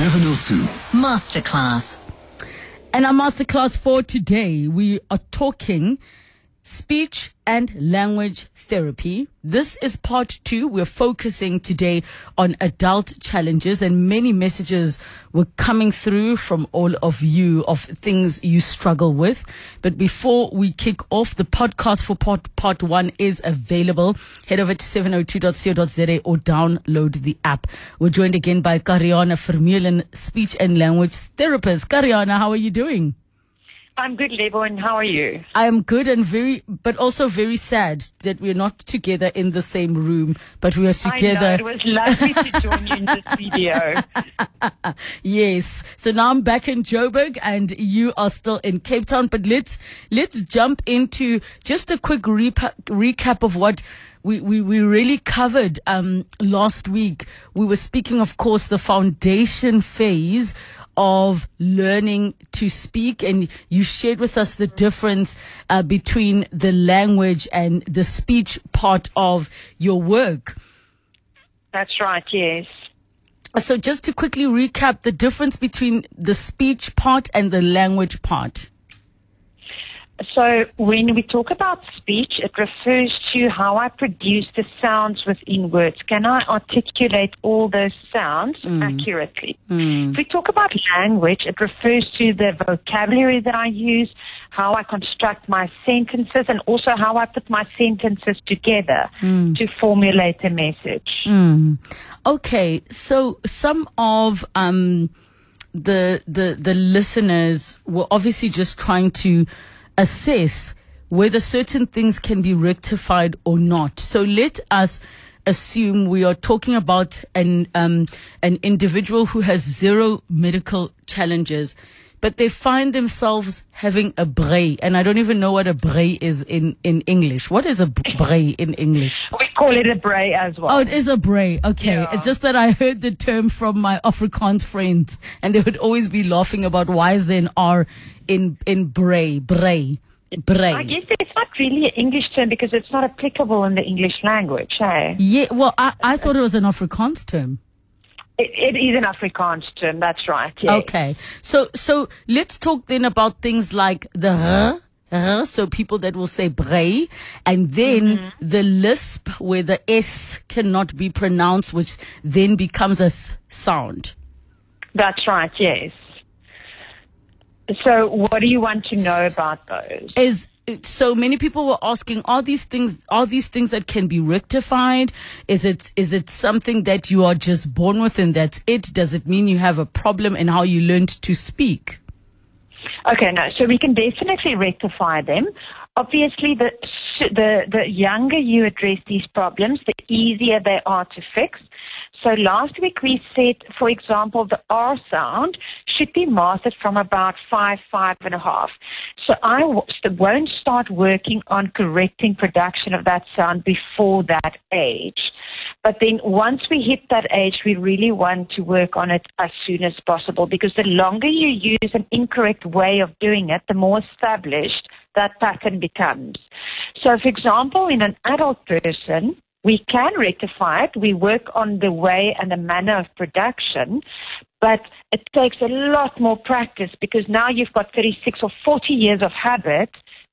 702 Masterclass. And our masterclass for today, we are talking speech and language therapy. This is part two. We're focusing today on adult challenges and many messages were coming through from all of you of things you struggle with. But before we kick off, the podcast for part, part one is available. Head over to 702.co.za or download the app. We're joined again by Carianne Vermeulen, speech and language therapist. Carianne, how are you doing? I'm good, Lebo, and how are you? I am good and very, but also very sad that we're not together in the same room, but we are together. I know, it was lovely to join you in this video. yes. So now I'm back in Joburg and you are still in Cape Town, but let's, let's jump into just a quick repa- recap of what we, we, we really covered um, last week. We were speaking, of course, the foundation phase of learning to speak, and you shared with us the difference uh, between the language and the speech part of your work. That's right, yes. So, just to quickly recap the difference between the speech part and the language part. So when we talk about speech, it refers to how I produce the sounds within words. Can I articulate all those sounds mm. accurately? Mm. If we talk about language, it refers to the vocabulary that I use, how I construct my sentences, and also how I put my sentences together mm. to formulate a message. Mm. Okay, so some of um, the the the listeners were obviously just trying to assess whether certain things can be rectified or not. So let us assume we are talking about an um, an individual who has zero medical challenges, but they find themselves having a bray, and I don't even know what a bray is in in English. What is a bray in English? We call it a bray as well. Oh, it is a bray. Okay, yeah. it's just that I heard the term from my Afrikaans friends, and they would always be laughing about why is there an R in in bray bray. Bray. I guess it's not really an English term because it's not applicable in the English language, hey? Yeah, well, I, I thought it was an Afrikaans term. It, it is an Afrikaans term, that's right. Yeah. Okay. So, so let's talk then about things like the r, so people that will say bray, and then mm-hmm. the lisp where the S cannot be pronounced, which then becomes a th sound. That's right, yes. So, what do you want to know about those? Is so many people were asking are these things are these things that can be rectified. Is it is it something that you are just born with and that's it? Does it mean you have a problem in how you learned to speak? Okay no so we can definitely rectify them. Obviously the the the younger you address these problems the easier they are to fix. So last week we said, for example, the R sound should be mastered from about five, five and a half. So I won't start working on correcting production of that sound before that age. But then once we hit that age, we really want to work on it as soon as possible because the longer you use an incorrect way of doing it, the more established that pattern becomes. So for example, in an adult person, we can rectify it. We work on the way and the manner of production, but it takes a lot more practice because now you've got 36 or 40 years of habit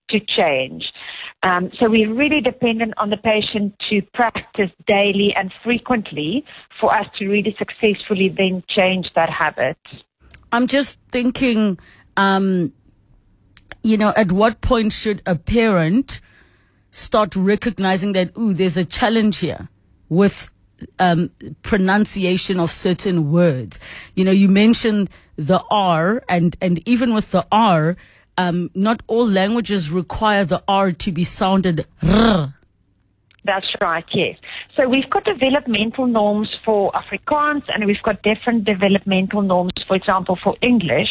to change. Um, so we're really dependent on the patient to practice daily and frequently for us to really successfully then change that habit. I'm just thinking, um, you know, at what point should a parent start recognizing that, ooh, there's a challenge here with um, pronunciation of certain words. You know, you mentioned the R, and, and even with the R, um, not all languages require the R to be sounded. That's right, yes. So we've got developmental norms for Afrikaans and we've got different developmental norms, for example, for English.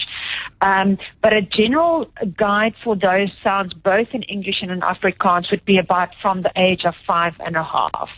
Um, but a general guide for those sounds, both in English and in Afrikaans, would be about from the age of five and a half.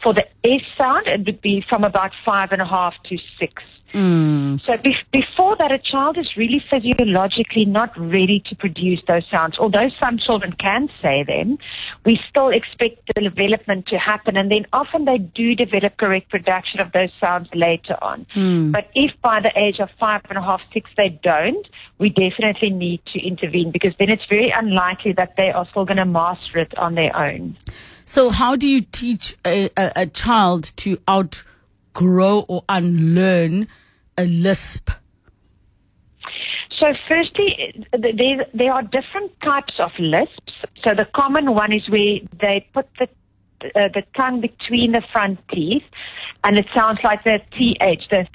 For the S sound, it would be from about five and a half to six. Mm. So be- before that a child is really physiologically not ready to produce those sounds. Although some children can say them, we still expect the development to happen, and then often they do develop correct production of those sounds later on. Hmm. But if by the age of five and a half, six, they don't, we definitely need to intervene because then it's very unlikely that they are still going to master it on their own. So, how do you teach a, a, a child to outgrow or unlearn a lisp? So, firstly, there, there are different types of lisps. So, the common one is where they put the uh, the tongue between the front teeth, and it sounds like the th, the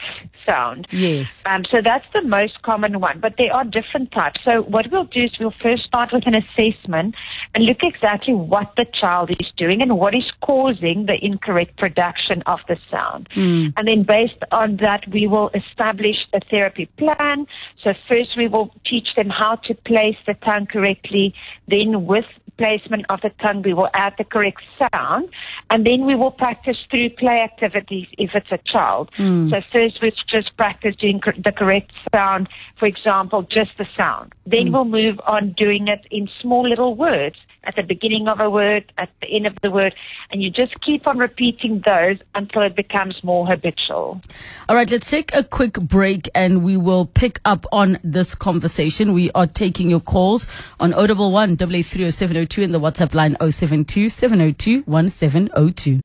sound. Yes. Um, so that's the most common one, but there are different types. So what we'll do is we'll first start with an assessment and look exactly what the child is doing and what is causing the incorrect production of the sound. Mm. And then based on that, we will establish a therapy plan. So first we will teach them how to place the tongue correctly. Then with placement of the tongue, we will add the correct sound, and then we will practice through play activities if it's a child. Mm. So first we just practice doing the correct sound, for example, just the sound. Then Mm. we'll move on doing it in small little words at the beginning of a word, at the end of the word, and you just keep on repeating those until it becomes more habitual. All right, let's take a quick break and we will pick up on this conversation. We are taking your calls on Audible 1 AA30702 and the WhatsApp line 072 702 1702.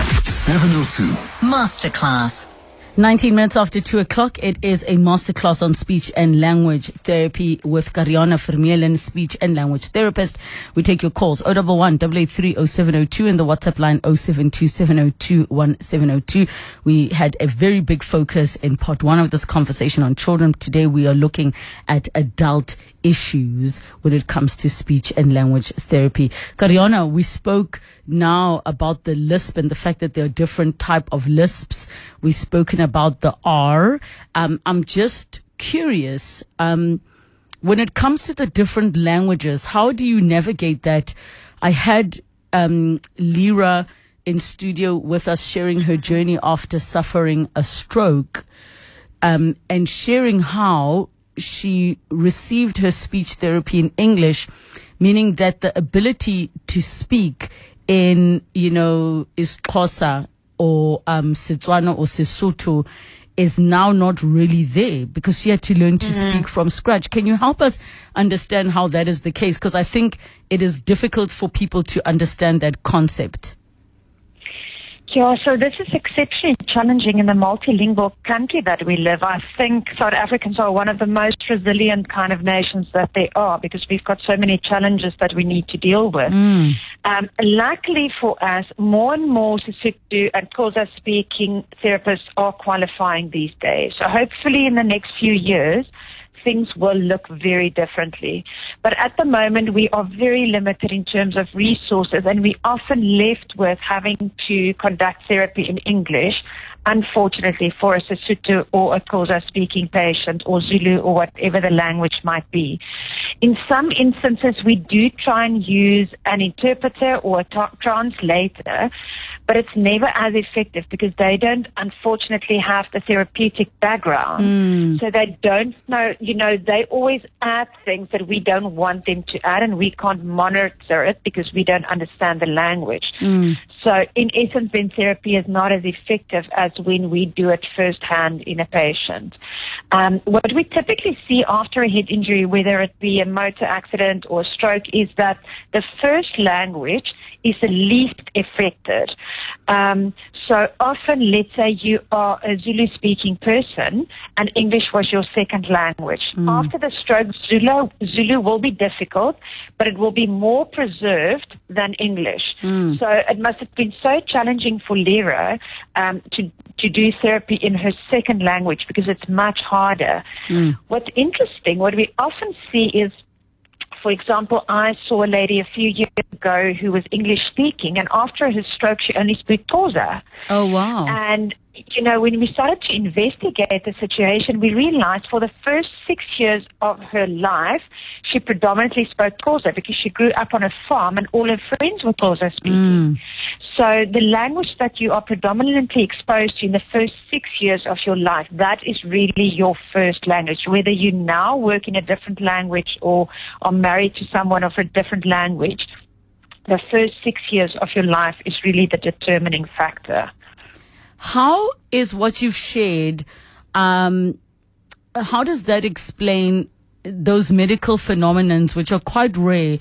702. Masterclass. 19 minutes after 2 o'clock, it is a masterclass on speech and language therapy with Carianne Vermeulen, speech and language therapist. We take your calls 011 8830702 and the WhatsApp line 0727021702. We had a very big focus in part one of this conversation on children. Today we are looking at adult issues when it comes to speech and language therapy. Carianne, we spoke now about the lisp and the fact that there are different type of lisps. We've spoken about the R. Um, I'm just curious, um, when it comes to the different languages, how do you navigate that? I had um, Lyra in studio with us sharing her journey after suffering a stroke um, and sharing how she received her speech therapy in English, meaning that the ability to speak in, you know, Xhosa or um, Setswana or Sesotho is now not really there because she had to learn to speak from scratch. Can you help us understand how that is the case? Because I think it is difficult for people to understand that concept. Yeah, so this is exceptionally challenging in the multilingual country that we live. I think South Africans are one of the most resilient kind of nations that they are because we've got so many challenges that we need to deal with. Mm. Um, luckily for us, more and more Sesotho and Xhosa speaking therapists are qualifying these days. So hopefully in the next few years, things will look very differently. But at the moment, we are very limited in terms of resources, and we are often left with having to conduct therapy in English. Unfortunately, for a Sesotho or a Xhosa speaking patient or Zulu or whatever the language might be. In some instances, we do try and use an interpreter or a translator, but it's never as effective because they don't, unfortunately, have the therapeutic background. So they don't know, you know, they always add things that we don't want them to add and we can't monitor it because we don't understand the language. So in essence, then therapy is not as effective as when we do it firsthand in a patient. Um, what we typically see after a head injury, whether it be a motor accident or stroke, is that the first language is the least affected. Um, so often, let's say you are a Zulu speaking person and English was your second language. After the stroke, Zulu, Zulu will be difficult, but it will be more preserved than English. So it must have been so challenging for Lyra um, to, to do therapy in her second language because it's much harder. What's interesting, what we often see is for example, I saw a lady a few years ago who was English speaking, and after her stroke, she only spoke Xhosa. Oh, wow. And you know, when we started to investigate the situation, we realized for the first six years of her life, she predominantly spoke Xhosa because she grew up on a farm and all her friends were Xhosa speaking. Mm. So the language that you are predominantly exposed to in the first six years of your life, that is really your first language. Whether you now work in a different language or are married to someone of a different language, the first six years of your life is really the determining factor. How is what you've shared, um, how does that explain those medical phenomenons which are quite rare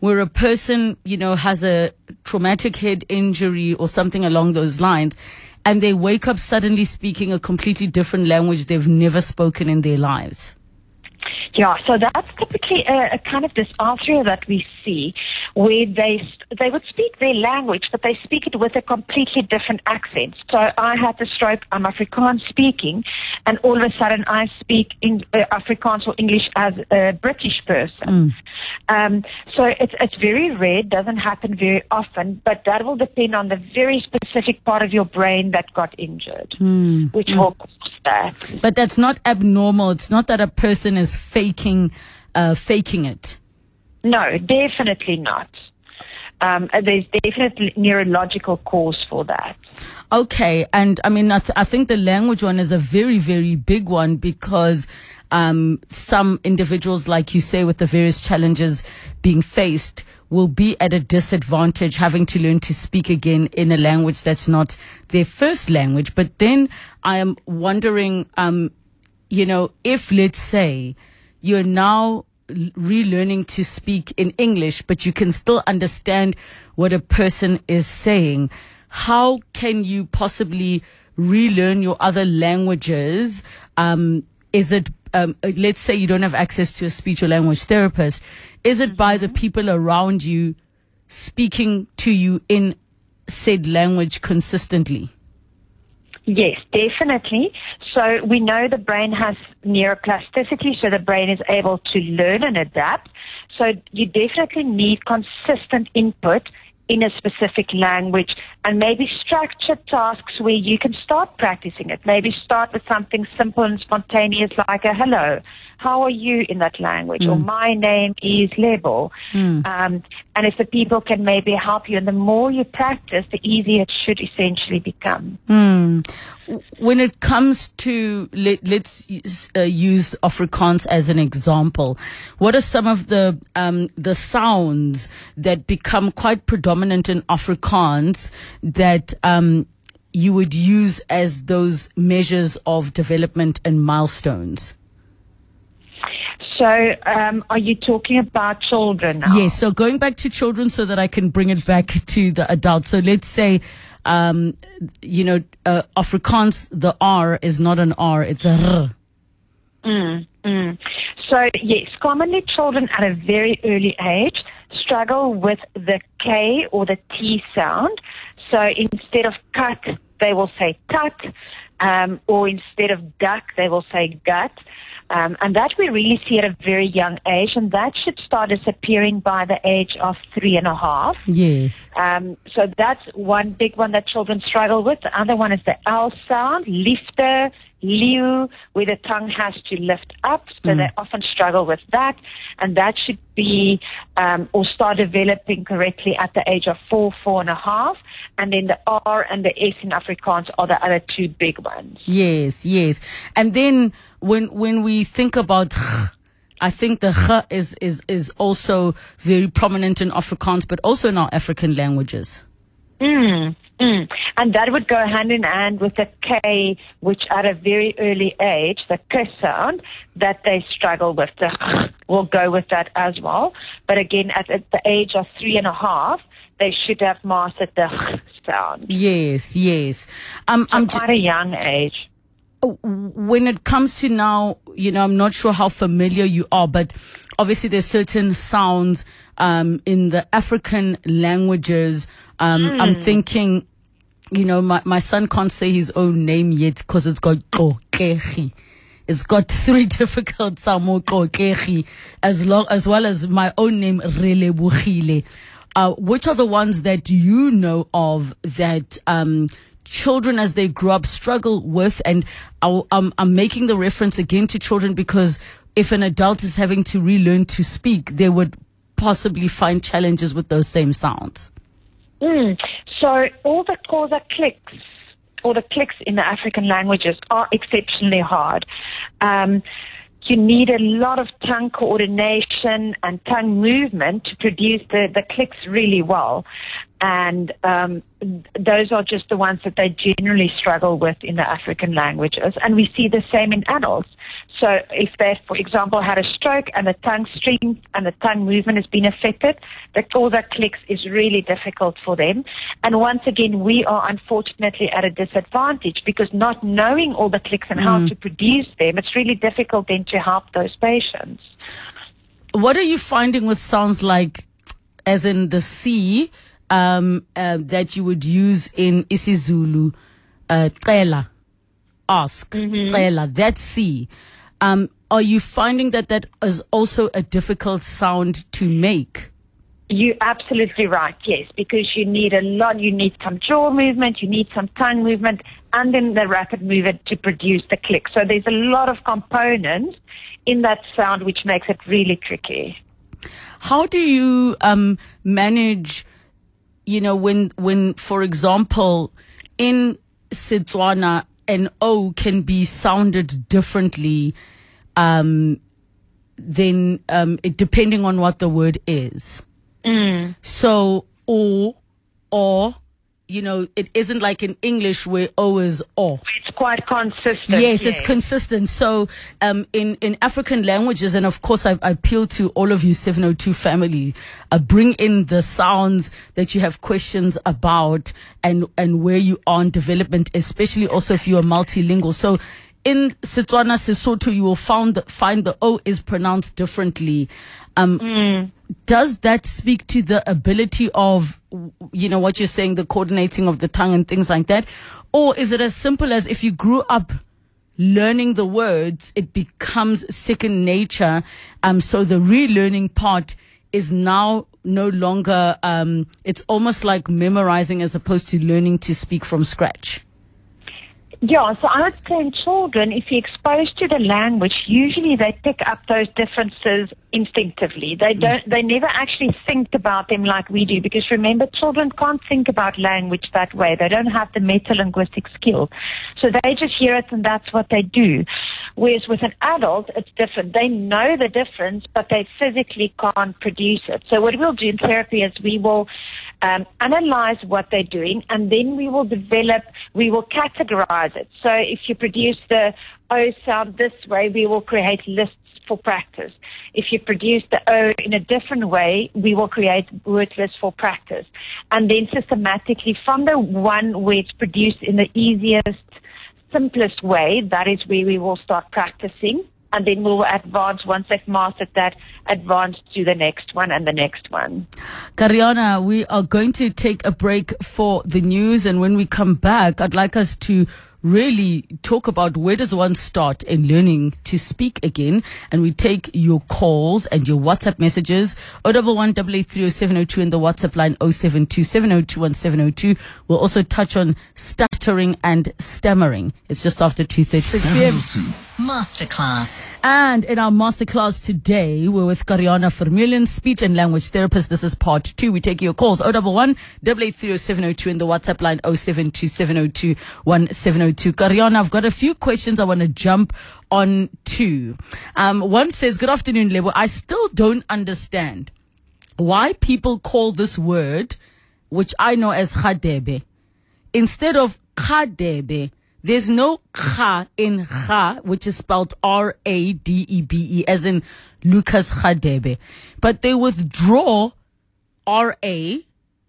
where a person, you know, has a traumatic head injury or something along those lines and they wake up suddenly speaking a completely different language they've never spoken in their lives? Yeah, so that's typically a, a kind of dysarthria that we where they they would speak their language, but they speak it with a completely different accent. So I had the stroke. I'm Afrikaans speaking, and all of a sudden I speak in uh, Afrikaans or English as a British person. Um, so it's it's very rare. Doesn't happen very often, but that will depend on the very specific part of your brain that got injured, which will cause that. But that's not abnormal. It's not that a person is faking, uh, faking it. No, definitely not. Um, uh, there's definitely neurological cause for that. Okay, and I mean, I, th- I think the language one is a very, very big one because um, some individuals, like you say, with the various challenges being faced, will be at a disadvantage having to learn to speak again in a language that's not their first language. But then I am wondering, um, you know, if let's say you're now relearning to speak in English, but you can still understand what a person is saying. How can you possibly relearn your other languages? Um, is it, um, let's say you don't have access to a speech or language therapist. Is it by the people around you speaking to you in said language consistently? Yes, definitely. So we know the brain has neuroplasticity, so the brain is able to learn and adapt. So you definitely need consistent input in a specific language and maybe structured tasks where you can start practicing it. Maybe start with something simple and spontaneous like a hello. How are you in that language? Or my name is Lebo. Um, and if the people can maybe help you, and the more you practice, the easier it should essentially become. when it comes to let, let's use, uh, use Afrikaans as an example, what are some of the um, the sounds that become quite predominant in Afrikaans that um, you would use as those measures of development and milestones? So, um, are you talking about children now? Yes. So going back to children so that I can bring it back to the adults. So let's say, um, you know, uh, Afrikaans, the R is not an R, it's a R. Mm. So, yes, commonly children at a very early age struggle with the K or the T sound. So instead of cut, they will say tut, um, or instead of duck, they will say gut. Um, and that we really see at a very young age, and that should start disappearing by the age of three and a half. Yes. Um, so that's one big one that children struggle with. The other one is the L sound, lifter, liu, where the tongue has to lift up. So they often struggle with that. And that should be, um, or start developing correctly at the age of four, four and a half. And then the R and the S in Afrikaans are the other two big ones. Yes, yes. And then when when we think about I think the h is, is, is also very prominent in Afrikaans, but also in our African languages. Mm, mm. And that would go hand in hand with the K, which at a very early age, the K sound, that they struggle with. The will go with that as well. But again, at, at the age of three and a half, they should have mastered the sound. Yes, yes. Um, I'm ju- Quite a young age. when it comes to now, you know, I'm not sure how familiar you are, but obviously there's certain sounds um, in the African languages. Um, I'm thinking, you know, my, my son can't say his own name yet because it's got Kokegi. It's got three difficult Samo Kokegi, as long as well as my own name Relebogile. Uh, which are the ones that you know of that um, children as they grow up struggle with? And I'll, um, I'm making the reference again to children because if an adult is having to relearn to speak, they would possibly find challenges with those same sounds. Mm. So all the Xhosa clicks or the clicks in the African languages are exceptionally hard. Um, you need a lot of tongue coordination and tongue movement to produce the, the clicks really well. And um, those are just the ones that they generally struggle with in the African languages. And we see the same in adults. So if they, for example, had a stroke and the tongue stream and the tongue movement has been affected, the Xhosa clicks is really difficult for them. And once again, we are unfortunately at a disadvantage because not knowing all the clicks and mm. how to produce them, it's really difficult then to help those patients. What are you finding with sounds like, as in the C, um, uh, that you would use in isiZulu, uh, ask, mm-hmm. that C. Um, are you finding that that is also a difficult sound to make? You're absolutely right, yes, because you need a lot, you need some jaw movement, you need some tongue movement, and then the rapid movement to produce the click. So there's a lot of components in that sound which makes it really tricky. How do you um, manage you know, when, when, for example, in Setswana, an O can be sounded differently, um, than, um, it, depending on what the word is. Mm. So, or, or, you know, it isn't like in English where O is O. It's quite consistent. Yes, yes. it's consistent. So, um, in, in African languages, and of course, I, I appeal to all of you 702 family, uh, bring in the sounds that you have questions about and, and where you are in development, especially also if you are multilingual. So, in Setswana, Sesotho, you will find the, find the O is pronounced differently. Um, mm. Does that speak to the ability of, you know, what you're saying, the coordinating of the tongue and things like that? Or is it as simple as if you grew up learning the words, it becomes second nature? Um, so the relearning part is now no longer, um, it's almost like memorizing as opposed to learning to speak from scratch. Yeah, so I would say in children, if you're exposed to the language, usually they pick up those differences instinctively. They mm. don't, they never actually think about them like we do because remember, children can't think about language that way. They don't have the metalinguistic skill. So they just hear it and that's what they do. Whereas with an adult, it's different. They know the difference, but they physically can't produce it. So what we'll do in therapy is we will um, analyze what they're doing, and then we will develop, we will categorize it. So if you produce the O sound this way, we will create lists for practice. If you produce the O in a different way, we will create word lists for practice. And then systematically from the one where it's produced in the easiest, simplest way, that is where we will start practicing and then we'll advance once they've mastered that, advance to the next one and the next one. Carianne, we are going to take a break for the news, and when we come back, I'd like us to really talk about where does one start in learning to speak again. And we take your calls and your WhatsApp messages. 011 in the WhatsApp line 072 We'll also touch on stuttering and stammering. It's just after 2.36 p.m. Masterclass. And in our masterclass today, we're with Carianne Vermeulen, speech and language therapist. This is part two. We take your calls 011 in the WhatsApp line 072 702 Carianne, I've got a few questions I want to jump on to. Um, one says, Good afternoon, Lebo. I still don't understand why people call this word, which I know as khadebe, instead of khadebe there's no kha in kha, which is spelled R A D E B E, as in Lucas Khadebe. But they withdraw R A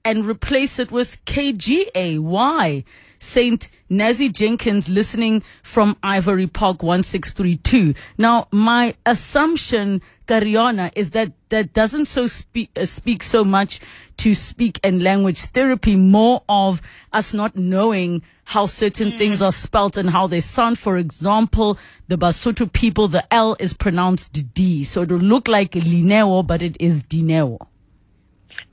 and replace it with K G A. Why? Saint Nazi Jenkins listening from Ivory Park 1632. Now, my assumption, Carianne, is that that doesn't so speak, uh, speak so much to speak and language therapy, more of us not knowing how certain mm. things are spelt and how they sound. For example, the Basotho people, the L is pronounced D. So it'll look like Lineo, but it is Dineo.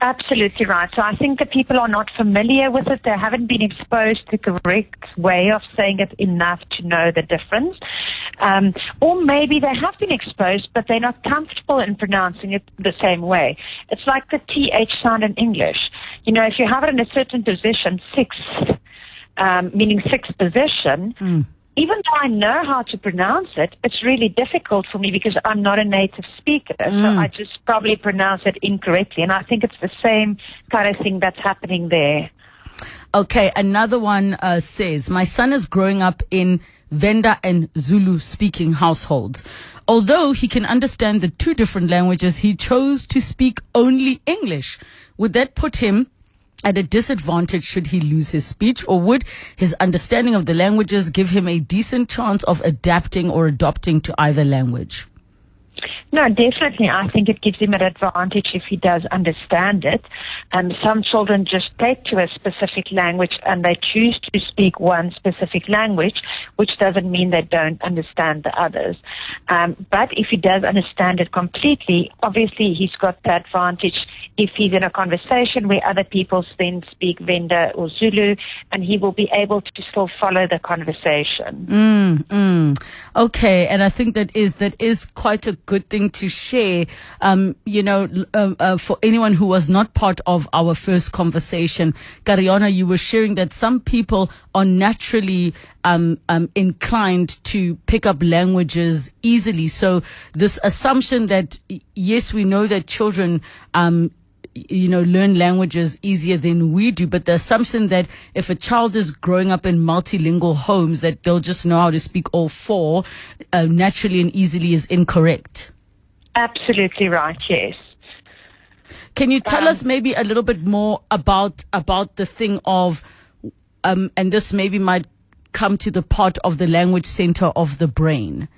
Absolutely right. So I think that people are not familiar with it. They haven't been exposed to the correct way of saying it enough to know the difference. Um, or maybe they have been exposed, but they're not comfortable in pronouncing it the same way. It's like the TH sound in English. You know, if you have it in a certain position, sixth, um, meaning sixth position, Mm. Even though I know how to pronounce it, it's really difficult for me because I'm not a native speaker. So I just probably pronounce it incorrectly. And I think it's the same kind of thing that's happening there. Okay, another one uh, says, My son is growing up in Venda and Zulu speaking households. Although he can understand the two different languages, he chose to speak only English. Would that put him at a disadvantage should he lose his speech, or would his understanding of the languages give him a decent chance of adapting or adopting to either language? No, definitely. I think it gives him an advantage if he does understand it. Um, some children just take to a specific language and they choose to speak one specific language, which doesn't mean they don't understand the others. Um, but if he does understand it completely, obviously he's got the advantage if he's in a conversation where other people then speak Venda or Zulu, and he will be able to still follow the conversation. Mm, okay, and I think that is that is quite a good thing to share. Um, you know, uh, uh, for anyone who was not part of our first conversation, Carianne, you were sharing that some people are naturally um, um, inclined to pick up languages easily. So this assumption that yes, we know that children. Um, you know, learn languages easier than we do. But the assumption that if a child is growing up in multilingual homes, that they'll just know how to speak all four uh, naturally and easily is incorrect. Absolutely right, yes. Can you tell us maybe a little bit more about about the thing of, um, and this maybe might come to the part of the language center of the brain.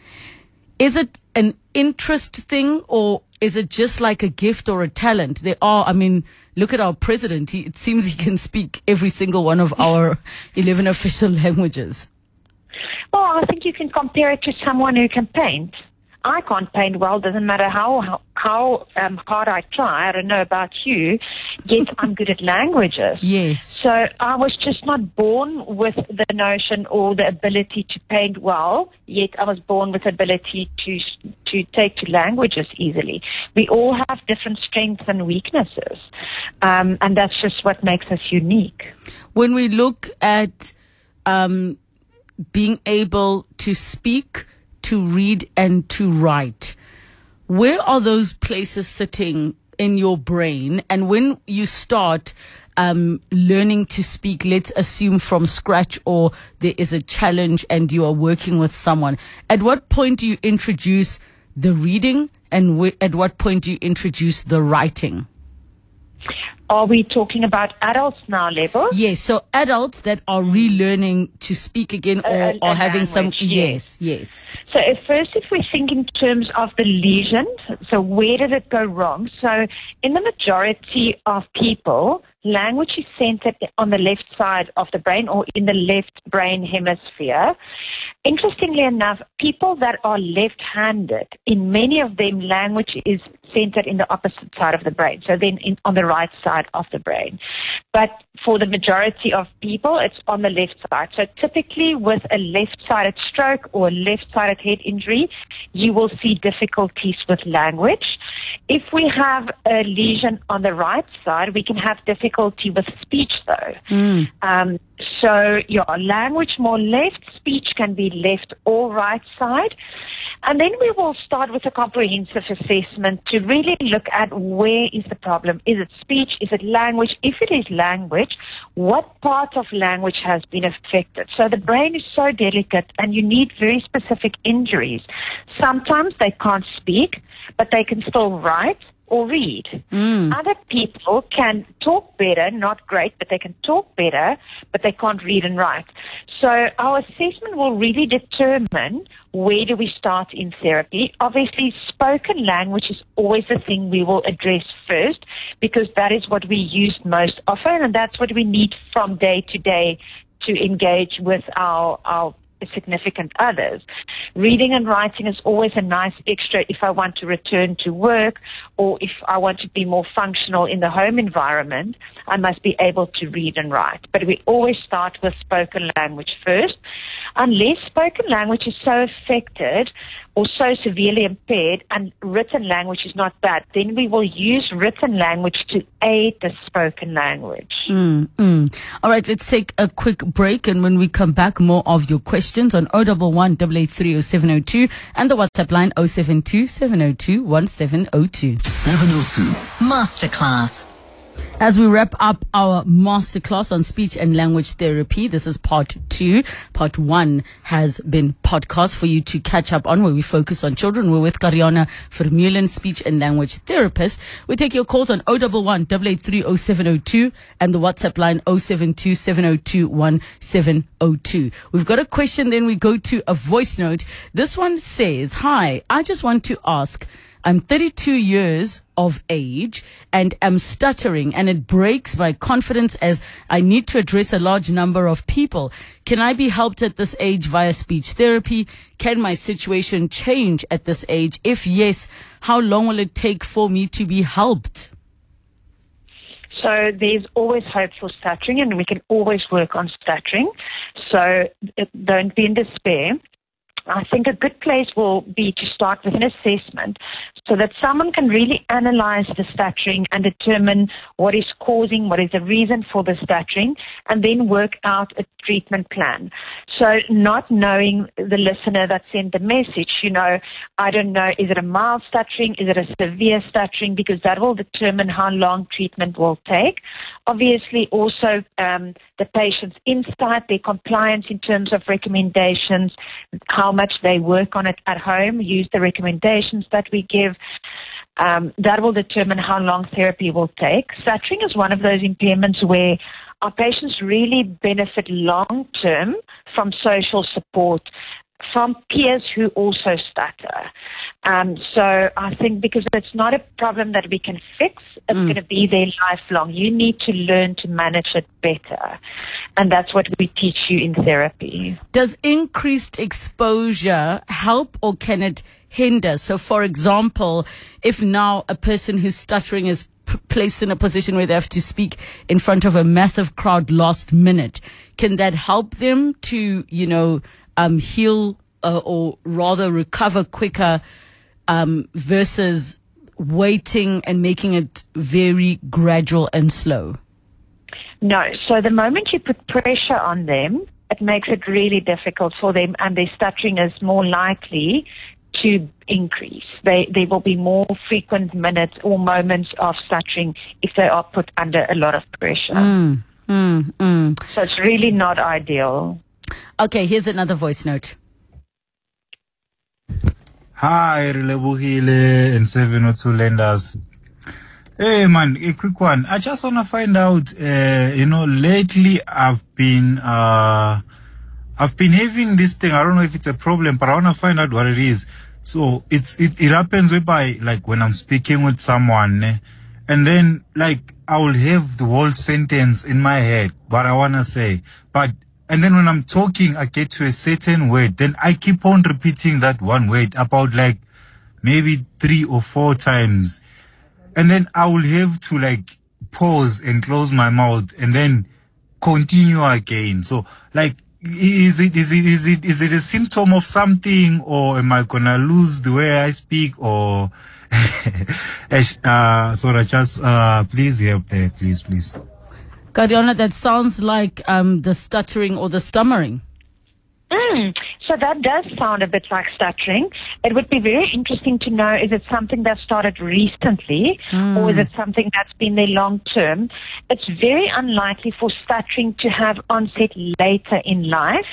Is it an interest thing or is it just like a gift or a talent? There are, I mean, look at our president. He, it seems he can speak every single one of our 11 official languages. Well, I think you can compare it to someone who can paint. I can't paint well. Doesn't matter how how, how um, hard I try. I don't know about you. Yet I'm good at languages. Yes. So I was just not born with the notion or the ability to paint well. Yet I was born with the ability to to take to languages easily. We all have different strengths and weaknesses, um, and that's just what makes us unique. When we look at um, being able to speak, to read, and to write, where are those places sitting in your brain? And when you start um, learning to speak, let's assume from scratch, or there is a challenge and you are working with someone, at what point do you introduce the reading and at what point do you introduce the writing? Are we talking about adults now, Lebo? Yes, so adults that are relearning to speak again or, A- a- or a having some. language, Yes, yes. So at first, if we think in terms of the lesion, so where did it go wrong? So in the majority of people, language is centered on the left side of the brain or in the left brain hemisphere. Interestingly enough, people that are left-handed, in many of them, language is centered in the opposite side of the brain. So then in, on the right side of the brain. But for the majority of people, it's on the left side. So typically with a left-sided stroke or a left-sided head injury, you will see difficulties with language. If we have a lesion on the right side, we can have difficulty with speech though. Um, so your language more left, speech can be left or right side. And then we will start with a comprehensive assessment to really look at where is the problem. Is it speech? Is it language? If it is language, what part of language has been affected? So the brain is so delicate and you need very specific injuries. Sometimes they can't speak, but they can still write or read. Hmm. Other people can talk better, not great, but they can talk better, but they can't read and write. So our assessment will really determine where do we start in therapy. Obviously, spoken language is always the thing we will address first because that is what we use most often and that's what we need from day to day to engage with our, our significant others. Reading and writing is always a nice extra if I want to return to work or if I want to be more functional in the home environment, I must be able to read and write. But we always start with spoken language first. Unless spoken language is so affected or so severely impaired and written language is not bad, then we will use written language to aid the spoken language. Mm, mm. All right, let's take a quick break. And when we come back, more of your questions on 011 702 and the WhatsApp line 072 702 1702. 702. Masterclass. As we wrap up our masterclass on speech and language therapy, this is part two. Part one has been podcast for you to catch up on where we focus on children. We're with Carianne Vermeulen, speech and language therapist. We take your calls on 011 883 and the WhatsApp line 072 702 1702. We've got a question, then we go to a voice note. This one says, Hi, I just want to ask, I'm 32 years of age and am stuttering and it breaks my confidence as I need to address a large number of people. Can I be helped at this age via speech therapy? Can my situation change at this age? If yes, how long will it take for me to be helped? So there's always hope for stuttering and we can always work on stuttering. So don't be in despair. I think a good place will be to start with an assessment so that someone can really analyze the stuttering and determine what is causing, what is the reason for the stuttering, and then work out a treatment plan. So not knowing the listener that sent the message, you know, I don't know, is it a mild stuttering? Is it a severe stuttering? Because that will determine how long treatment will take. Obviously also um, the patient's insight, their compliance in terms of recommendations, how much they work on it at home, use the recommendations that we give. Um, that will determine how long therapy will take. Stuttering is one of those impairments where our patients really benefit long term from social support from peers who also stutter. Um, so I think because it's not a problem that we can fix, it's mm. going to be there lifelong. You need to learn to manage it better. And that's what we teach you in therapy. Does increased exposure help or can it hinder? So for example, if now a person who's stuttering is p- placed in a position where they have to speak in front of a massive crowd last minute, can that help them to, you know, um, heal uh, or rather recover quicker um, versus waiting and making it very gradual and slow? No. So the moment you put pressure on them, it makes it really difficult for them, and their stuttering is more likely to increase. They, there will be more frequent minutes or moments of stuttering if they are put under a lot of pressure. Mm, mm, mm. So it's really not ideal. Okay, here's another voice note. Hi, Relebogile and 702 lenders. Hey man, a quick one. I just want to find out, uh, you know, lately I've been, uh, I've been having this thing. I don't know if it's a problem, but I want to find out what it is. So it's, it, it happens whereby, like when I'm speaking with someone, eh, and then like I will have the whole sentence in my head, what I want to say, but and then when I'm talking, I get to a certain word. Then I keep on repeating that one word about like maybe three or four times. And then I will have to like pause and close my mouth and then continue again. So like, is it, is it, is it, is it a symptom of something or am I gonna lose the way I speak or, uh, sorry, just, uh, please help there, please, please. Carianne, that sounds like um, the stuttering or the stammering. Mm, so that does sound a bit like stuttering. It would be very interesting to know is it something that started recently mm. or is it something that's been there long term? It's very unlikely for stuttering to have onset later in life.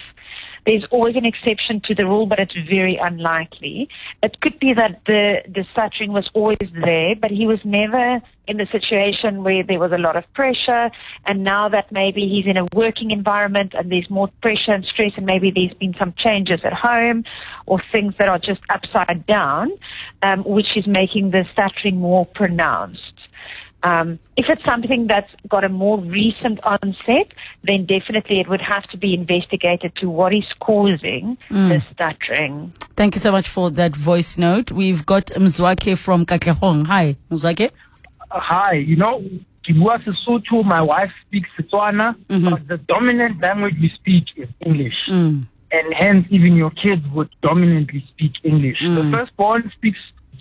There's always an exception to the rule, but it's very unlikely. It could be that the, the stuttering was always there, but he was never in the situation where there was a lot of pressure. And now that maybe he's in a working environment and there's more pressure and stress, and maybe there's been some changes at home or things that are just upside down, um, which is making the stuttering more pronounced. Um, if it's something that's got a more recent onset, then definitely it would have to be investigated to what is causing mm. the stuttering. Thank you so much for that voice note. We've got Mzwake from Katlehong. Hi, Mzwake. Uh, hi, you know, ke bua Sesotho, my wife speaks Setswana, mm-hmm. but the dominant language we speak is English. Mm. And hence, even your kids would dominantly speak English. The mm. firstborn speaks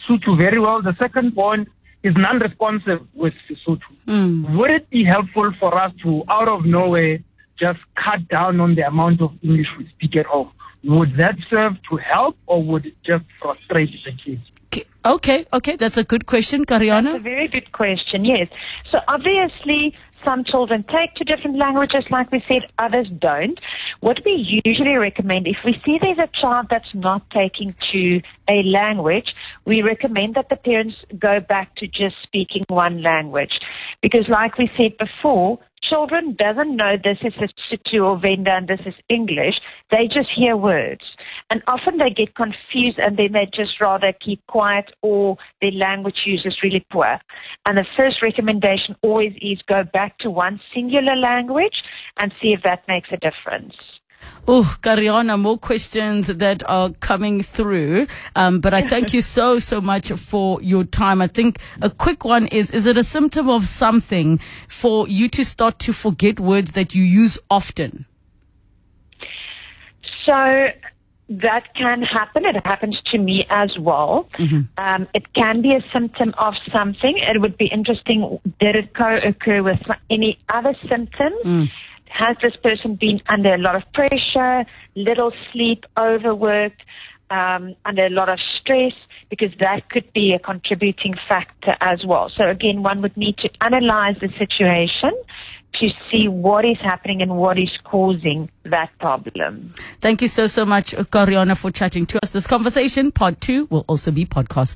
Sotho very well. The secondborn is non-responsive with Sesotho. Hmm. Would it be helpful for us to, out of nowhere, just cut down on the amount of English we speak at home? Would that serve to help, or would it just frustrate the kids? Okay, okay, okay. That's a good question, Carianne. That's a very good question, yes. So obviously, some children take to different languages, like we said, others don't. What we usually recommend, if we see there's a child that's not taking to a language, we recommend that the parents go back to just speaking one language. Because like we said before, children doesn't know this is a Sotho or Venda and this is English. They just hear words. And often they get confused and they just rather keep quiet or their language use is really poor. And the first recommendation always is go back to one singular language and see if that makes a difference. Oh, Carianne, more questions that are coming through. Um, but I thank you so, so much for your time. I think a quick one is, is it a symptom of something for you to start to forget words that you use often? So that can happen. It happens to me as well. Um, it can be a symptom of something. It would be interesting. Did it co-occur with any other symptoms? Has this person been under a lot of pressure, little sleep, overworked, um, under a lot of stress? Because that could be a contributing factor as well. So again, one would need to analyze the situation to see what is happening and what is causing that problem. Thank you so, so much, Carianne, for chatting to us. This conversation, part two, will also be podcast.